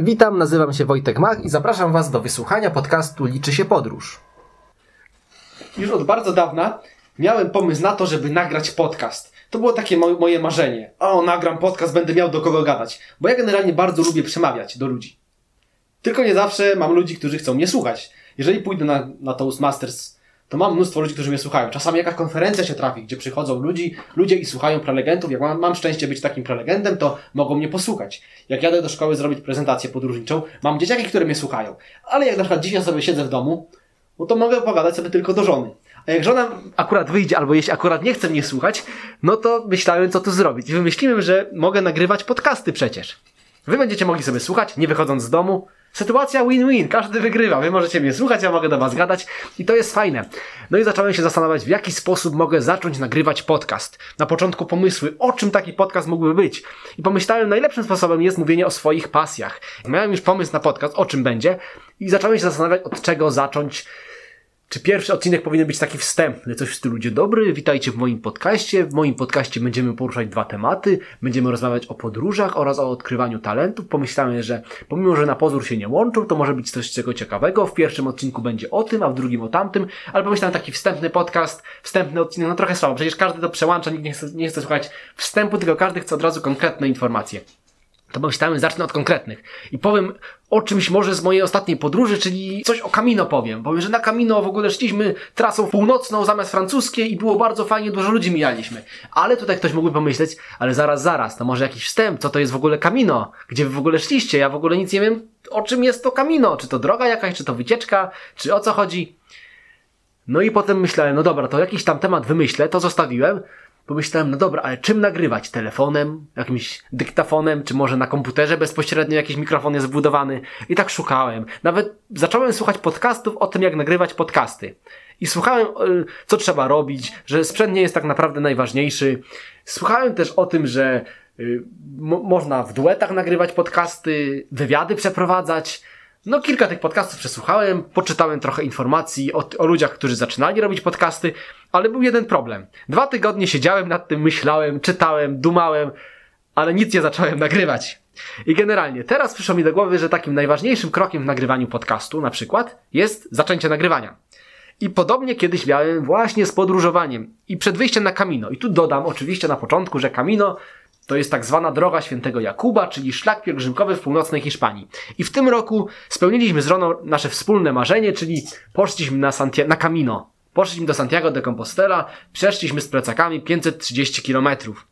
Witam, nazywam się Wojtek Mach i zapraszam Was do wysłuchania podcastu Liczy się podróż. Już od bardzo dawna miałem pomysł na to, żeby nagrać podcast. To było takie mo- moje marzenie. O, nagram podcast, będę miał do kogo gadać. Bo ja generalnie bardzo lubię przemawiać do ludzi. Tylko nie zawsze mam ludzi, którzy chcą mnie słuchać. Jeżeli pójdę na, na Toastmasters, to mam mnóstwo ludzi, którzy mnie słuchają. Czasami jakaś konferencja się trafi, gdzie przychodzą ludzi, ludzie i słuchają prelegentów. Jak mam, mam szczęście być takim prelegentem, to mogą mnie posłuchać. Jak jadę do szkoły zrobić prezentację podróżniczą, mam dzieciaki, które mnie słuchają. Ale jak na przykład dzisiaj sobie siedzę w domu, no to mogę opowiadać sobie tylko do żony. A jak żona akurat wyjdzie, albo jeśli akurat nie chce mnie słuchać, no to myślałem, co tu zrobić. I wymyśliłem, że mogę nagrywać podcasty przecież. Wy będziecie mogli sobie słuchać, nie wychodząc z domu. Sytuacja win-win, każdy wygrywa. Wy możecie mnie słuchać, ja mogę do was gadać i to jest fajne. No i zacząłem się zastanawiać, w jaki sposób mogę zacząć nagrywać podcast. Na początku pomysły, o czym taki podcast mógłby być. I pomyślałem, najlepszym sposobem jest mówienie o swoich pasjach. Miałem już pomysł na podcast, o czym będzie i zacząłem się zastanawiać, od czego zacząć. Czy pierwszy odcinek powinien być taki wstępny, coś w stylu Dzień dobry, witajcie w moim podcaście. W moim podcaście będziemy poruszać dwa tematy. Będziemy rozmawiać o podróżach oraz o odkrywaniu talentów. Pomyślałem, że pomimo, że na pozór się nie łączą, to może być coś czego ciekawego. W pierwszym odcinku będzie o tym, a w drugim o tamtym. Ale pomyślałem taki wstępny podcast, wstępny odcinek, no trochę słabo. Przecież każdy to przełącza, nikt nie chce, nie chce słuchać wstępu, tylko każdy chce od razu konkretne informacje to pomyślałem, zacznę od konkretnych. I powiem o czymś może z mojej ostatniej podróży, czyli coś o Camino powiem. Powiem, że na Camino w ogóle szliśmy trasą północną zamiast francuskiej i było bardzo fajnie, dużo ludzi mijaliśmy. Ale tutaj ktoś mógłby pomyśleć, ale zaraz, zaraz, to może jakiś wstęp, co to jest w ogóle Camino? Gdzie wy w ogóle szliście? Ja w ogóle nic nie wiem, o czym jest to Camino. Czy to droga jakaś, czy to wycieczka, czy o co chodzi? No i potem myślałem, no dobra, to jakiś tam temat wymyślę, to zostawiłem. Pomyślałem, no dobra, ale czym nagrywać? Telefonem, jakimś dyktafonem, czy może na komputerze bezpośrednio jakiś mikrofon jest wbudowany? I tak szukałem. Nawet zacząłem słuchać podcastów o tym, jak nagrywać podcasty. I słuchałem, y, co trzeba robić, że sprzęt nie jest tak naprawdę najważniejszy. Słuchałem też o tym, że y, mo- można w duetach nagrywać podcasty, wywiady przeprowadzać. No, kilka tych podcastów przesłuchałem, poczytałem trochę informacji o, o ludziach, którzy zaczynali robić podcasty, ale był jeden problem. Dwa tygodnie siedziałem nad tym, myślałem, czytałem, dumałem, ale nic nie zacząłem nagrywać. I generalnie, teraz przyszło mi do głowy, że takim najważniejszym krokiem w nagrywaniu podcastu, na przykład, jest zaczęcie nagrywania. I podobnie kiedyś miałem właśnie z podróżowaniem i przed wyjściem na Camino. I tu dodam oczywiście na początku, że Camino to jest tak zwana droga świętego Jakuba, czyli szlak pielgrzymkowy w północnej Hiszpanii. I w tym roku spełniliśmy z żoną nasze wspólne marzenie, czyli poszliśmy na, Santia- na Camino. Poszliśmy do Santiago de Compostela, przeszliśmy z plecakami 530 kilometrów.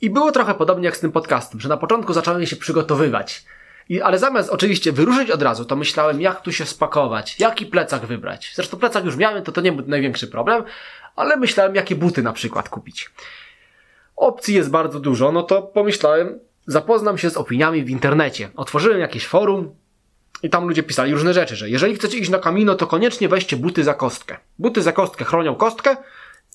I było trochę podobnie jak z tym podcastem, że na początku zacząłem się przygotowywać. I, ale zamiast oczywiście wyruszyć od razu, to myślałem, jak tu się spakować, jaki plecak wybrać. Zresztą plecak już miałem, to to nie był największy problem, ale myślałem, jakie buty na przykład kupić. Opcji jest bardzo dużo, no to pomyślałem, zapoznam się z opiniami w internecie. Otworzyłem jakieś forum i tam ludzie pisali różne rzeczy, że jeżeli chcecie iść na kamino, to koniecznie weźcie buty za kostkę. Buty za kostkę chronią kostkę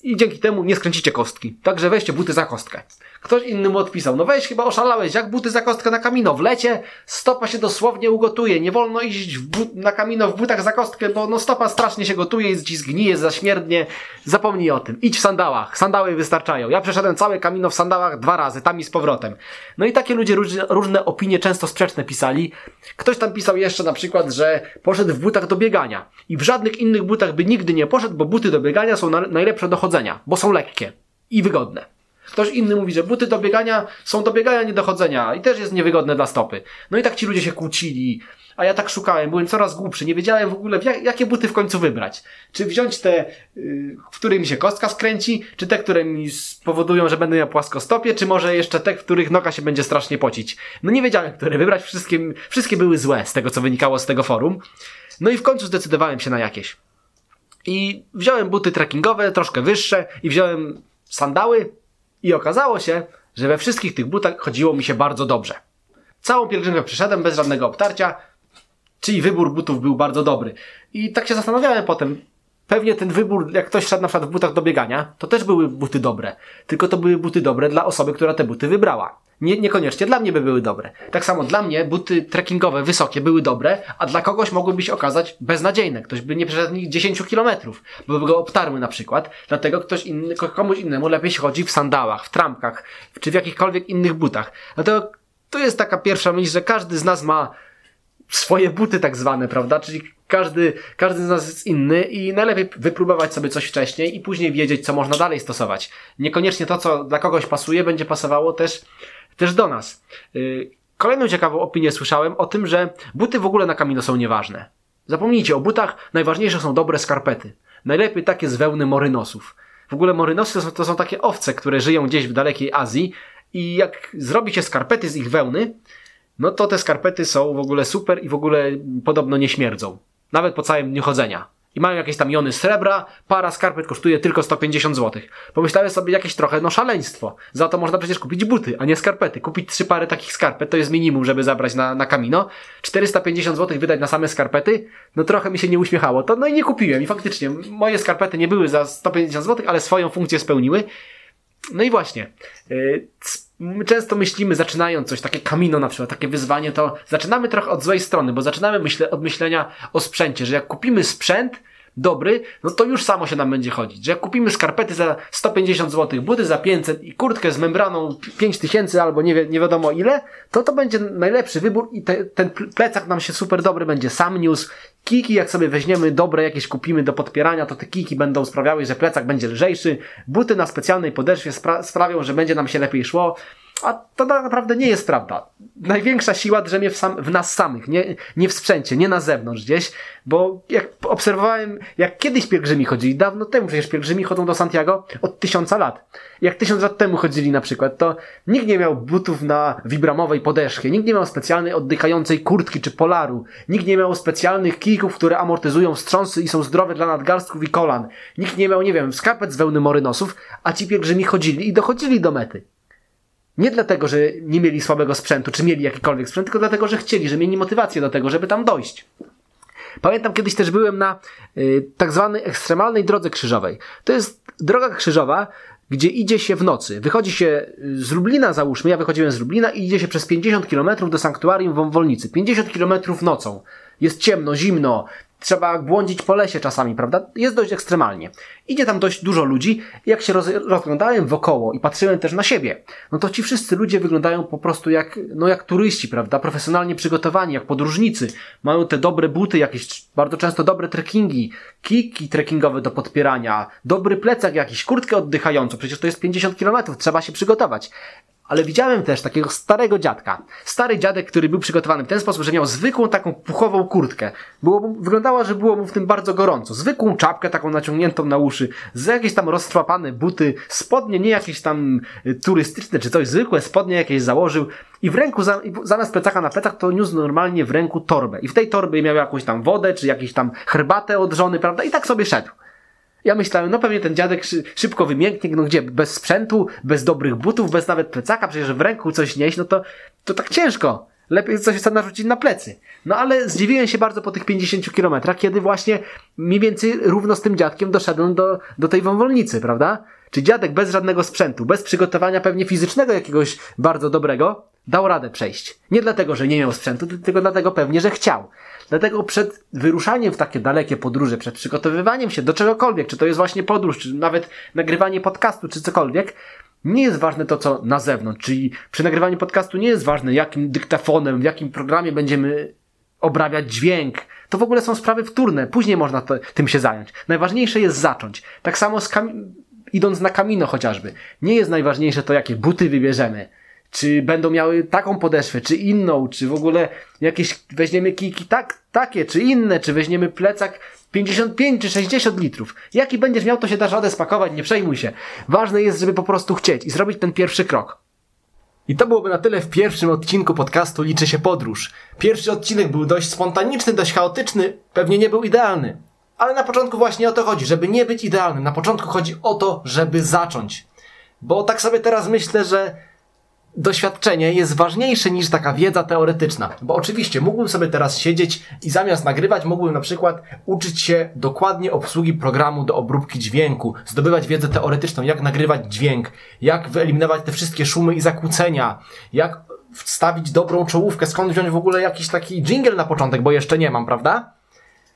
i dzięki temu nie skręcicie kostki. Także weźcie buty za kostkę. Ktoś inny mu odpisał, no weź chyba oszalałeś, jak buty za kostkę na kamino? W lecie stopa się dosłownie ugotuje, nie wolno iść na kamino w butach za kostkę, bo no stopa strasznie się gotuje, ci zgnije, zaśmierdnie. Zapomnij o tym. Idź w sandałach, sandały wystarczają. Ja przeszedłem całe kamino w sandałach dwa razy, tam i z powrotem. No i takie ludzie różne, różne opinie, często sprzeczne pisali. Ktoś tam pisał jeszcze na przykład, że poszedł w butach do biegania i w żadnych innych butach by nigdy nie poszedł, bo buty do biegania są na, najlepsze do chodzenia, bo są lekkie i wygodne. Ktoś inny mówi, że buty do biegania są do biegania, nie do chodzenia i też jest niewygodne dla stopy. No i tak ci ludzie się kłócili, a ja tak szukałem, byłem coraz głupszy, nie wiedziałem w ogóle, jakie buty w końcu wybrać. Czy wziąć te, yy, w których mi się kostka skręci, czy te, które mi spowodują, że będę miał płaskostopie, czy może jeszcze te, w których noga się będzie strasznie pocić. No nie wiedziałem, które wybrać, wszystkie, wszystkie były złe z tego, co wynikało z tego forum. No i w końcu zdecydowałem się na jakieś. I wziąłem buty trekkingowe, troszkę wyższe, i wziąłem sandały, i okazało się, że we wszystkich tych butach chodziło mi się bardzo dobrze. Całą pielgrzymkę przeszedłem bez żadnego obtarcia, czyli wybór butów był bardzo dobry. I tak się zastanawiałem potem, pewnie ten wybór, jak ktoś szedł na przykład w butach do biegania, to też były buty dobre. Tylko to były buty dobre dla osoby, która te buty wybrała. Nie, niekoniecznie dla mnie by były dobre. Tak samo dla mnie buty trekkingowe, wysokie były dobre, a dla kogoś mogłyby się okazać beznadziejne. Ktoś by nie przeszedł nich 10 kilometrów, bo by go obtarły na przykład. Dlatego ktoś inny, ko- komuś innemu lepiej się chodzi w sandałach, w trampkach, czy w jakichkolwiek innych butach. Dlatego to jest taka pierwsza myśl, że każdy z nas ma swoje buty tak zwane, prawda? Czyli każdy, każdy z nas jest inny i najlepiej wypróbować sobie coś wcześniej i później wiedzieć, co można dalej stosować. Niekoniecznie to, co dla kogoś pasuje, będzie pasowało też, też do nas. Yy, kolejną ciekawą opinię słyszałem o tym, że buty w ogóle na kamino są nieważne. Zapomnijcie, o butach najważniejsze są dobre skarpety. Najlepiej takie z wełny morynosów. W ogóle morynosy to są, to są takie owce, które żyją gdzieś w dalekiej Azji i jak zrobicie skarpety z ich wełny, no to te skarpety są w ogóle super i w ogóle podobno nie śmierdzą. Nawet po całym dniu chodzenia. I mają jakieś tam jony srebra, para skarpet kosztuje tylko 150 zł. Pomyślałem sobie jakieś trochę, no szaleństwo. Za to można przecież kupić buty, a nie skarpety. Kupić trzy pary takich skarpet to jest minimum, żeby zabrać na, na kamino. 450 zł wydać na same skarpety, no trochę mi się nie uśmiechało. To no i nie kupiłem. I faktycznie moje skarpety nie były za 150 zł, ale swoją funkcję spełniły. No i właśnie. Yy, my często myślimy, zaczynając coś, takie kamino na przykład, takie wyzwanie, to zaczynamy trochę od złej strony, bo zaczynamy myślę, od myślenia o sprzęcie, że jak kupimy sprzęt, dobry, no to już samo się nam będzie chodzić. Że jak kupimy skarpety za 150 zł, buty za 500 i kurtkę z membraną 5000 albo nie, wi nie wiadomo ile, to to będzie najlepszy wybór i te, ten plecak nam się super dobry będzie sam niósł. Kiki, jak sobie weźmiemy dobre jakieś kupimy do podpierania, to te kiki będą sprawiały, że plecak będzie lżejszy. Buty na specjalnej podeszwie spra sprawią, że będzie nam się lepiej szło. A to naprawdę nie jest prawda. Największa siła drzemie w, sam, w nas samych, nie, nie w sprzęcie, nie na zewnątrz gdzieś, bo jak obserwowałem, jak kiedyś pielgrzymi chodzili, dawno temu przecież pielgrzymi chodzą do Santiago od tysiąca lat. Jak tysiąc lat temu chodzili na przykład, to nikt nie miał butów na wibramowej podeszwie, nikt nie miał specjalnej oddychającej kurtki czy polaru, nikt nie miał specjalnych kijków, które amortyzują wstrząsy i są zdrowe dla nadgarstków i kolan, nikt nie miał, nie wiem, skarpet z wełny morynosów, a ci pielgrzymi chodzili i dochodzili do mety. Nie dlatego, że nie mieli słabego sprzętu, czy mieli jakikolwiek sprzęt, tylko dlatego, że chcieli, że mieli motywację do tego, żeby tam dojść. Pamiętam kiedyś też byłem na y, tak zwanej ekstremalnej drodze krzyżowej. To jest droga krzyżowa, gdzie idzie się w nocy. Wychodzi się z Lublina, załóżmy, ja wychodziłem z Lublina i idzie się przez 50 km do sanktuarium Wąwolnicy. 50 km nocą. Jest ciemno, zimno, trzeba błądzić po lesie czasami, prawda? Jest dość ekstremalnie. Idzie tam dość dużo ludzi. Jak się roz, rozglądałem wokoło i patrzyłem też na siebie, no to ci wszyscy ludzie wyglądają po prostu jak, no jak turyści, prawda? Profesjonalnie przygotowani, jak podróżnicy. Mają te dobre buty, jakieś bardzo często dobre trekkingi, kiki trekkingowe do podpierania, dobry plecak jakiś, kurtkę oddychającą. Przecież to jest 50 kilometrów, trzeba się przygotować. Ale widziałem też takiego starego dziadka. Stary dziadek, który był przygotowany w ten sposób, że miał zwykłą taką puchową kurtkę. Było, wyglądało, że było mu w tym bardzo gorąco. Zwykłą czapkę taką naciągniętą na uszy, z jakieś tam roztrwapane buty, spodnie nie jakieś tam y, turystyczne czy coś, zwykłe spodnie jakieś założył i w ręku, zamiast plecaka na plecach, to niósł normalnie w ręku torbę. I w tej torbie miał jakąś tam wodę, czy jakąś tam herbatę od żony, prawda? I tak sobie szedł. Ja myślałem, no pewnie ten dziadek szybko wymięknie, no gdzie, bez sprzętu, bez dobrych butów, bez nawet plecaka, przecież w ręku coś nieść, no to, to tak ciężko. Lepiej coś sobie narzucić na plecy. No ale zdziwiłem się bardzo po tych 50 kilometrach, kiedy właśnie mniej więcej równo z tym dziadkiem doszedłem do, do tej wąwolnicy, prawda? Czy dziadek bez żadnego sprzętu, bez przygotowania pewnie fizycznego jakiegoś bardzo dobrego, dał radę przejść. Nie dlatego, że nie miał sprzętu, tylko dlatego pewnie, że chciał. Dlatego przed wyruszaniem w takie dalekie podróże, przed przygotowywaniem się do czegokolwiek, czy to jest właśnie podróż, czy nawet nagrywanie podcastu, czy cokolwiek, nie jest ważne to, co na zewnątrz. Czyli przy nagrywaniu podcastu nie jest ważne, jakim dyktafonem, w jakim programie będziemy obrabiać dźwięk. To w ogóle są sprawy wtórne. Później można to, tym się zająć. Najważniejsze jest zacząć. Tak samo z idąc na kamino chociażby. Nie jest najważniejsze to, jakie buty wybierzemy czy będą miały taką podeszwę, czy inną, czy w ogóle jakieś weźmiemy kijki tak, takie, czy inne, czy weźmiemy plecak 55 czy 60 litrów. Jaki będziesz miał, to się dasz radę spakować, nie przejmuj się. Ważne jest, żeby po prostu chcieć i zrobić ten pierwszy krok. I to byłoby na tyle w pierwszym odcinku podcastu Liczy się podróż. Pierwszy odcinek był dość spontaniczny, dość chaotyczny, pewnie nie był idealny. Ale na początku właśnie o to chodzi, żeby nie być idealnym. Na początku chodzi o to, żeby zacząć. Bo tak sobie teraz myślę, że doświadczenie jest ważniejsze niż taka wiedza teoretyczna. Bo oczywiście mógłbym sobie teraz siedzieć i zamiast nagrywać, mógłbym na przykład uczyć się dokładnie obsługi programu do obróbki dźwięku, zdobywać wiedzę teoretyczną, jak nagrywać dźwięk, jak wyeliminować te wszystkie szumy i zakłócenia, jak wstawić dobrą czołówkę, skąd wziąć w ogóle jakiś taki jingle na początek, bo jeszcze nie mam, prawda?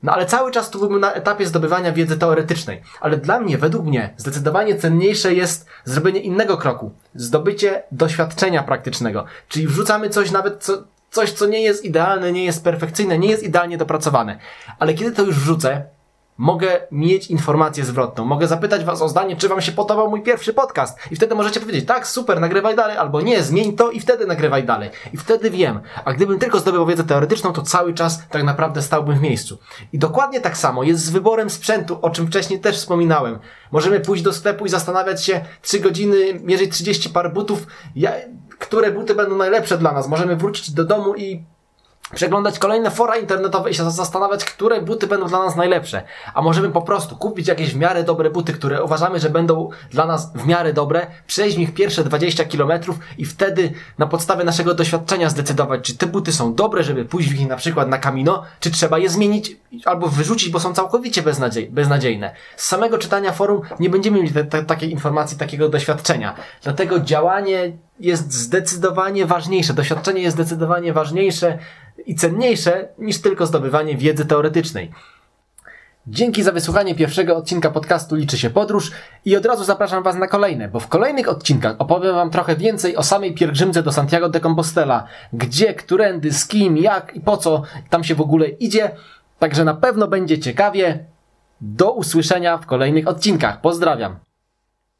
No ale cały czas tu byłbym na etapie zdobywania wiedzy teoretycznej. Ale dla mnie, według mnie, zdecydowanie cenniejsze jest zrobienie innego kroku. Zdobycie doświadczenia praktycznego. Czyli wrzucamy coś nawet, co, coś, co nie jest idealne, nie jest perfekcyjne, nie jest idealnie dopracowane. Ale kiedy to już wrzucę, mogę mieć informację zwrotną. Mogę zapytać Was o zdanie, czy Wam się podobał mój pierwszy podcast. I wtedy możecie powiedzieć, tak, super, nagrywaj dalej, albo nie, zmień to i wtedy nagrywaj dalej. I wtedy wiem. A gdybym tylko zdobył wiedzę teoretyczną, to cały czas tak naprawdę stałbym w miejscu. I dokładnie tak samo jest z wyborem sprzętu, o czym wcześniej też wspominałem. Możemy pójść do sklepu i zastanawiać się 3 godziny, mierzyć 30 par butów, ja, które buty będą najlepsze dla nas. Możemy wrócić do domu i przeglądać kolejne fora internetowe i się zastanawiać, które buty będą dla nas najlepsze. A możemy po prostu kupić jakieś w miarę dobre buty, które uważamy, że będą dla nas w miarę dobre, przejść w nich pierwsze 20 kilometrów i wtedy na podstawie naszego doświadczenia zdecydować, czy te buty są dobre, żeby pójść w nich na przykład na kamino, czy trzeba je zmienić albo wyrzucić, bo są całkowicie beznadziej, beznadziejne. Z samego czytania forum nie będziemy mieli te, te, takiej informacji, takiego doświadczenia. Dlatego działanie jest zdecydowanie ważniejsze, doświadczenie jest zdecydowanie ważniejsze i cenniejsze niż tylko zdobywanie wiedzy teoretycznej. Dzięki za wysłuchanie pierwszego odcinka podcastu Liczy się podróż i od razu zapraszam Was na kolejne, bo w kolejnych odcinkach opowiem Wam trochę więcej o samej pielgrzymce do Santiago de Compostela, gdzie, którędy, z kim, jak i po co tam się w ogóle idzie, także na pewno będzie ciekawie. Do usłyszenia w kolejnych odcinkach. Pozdrawiam.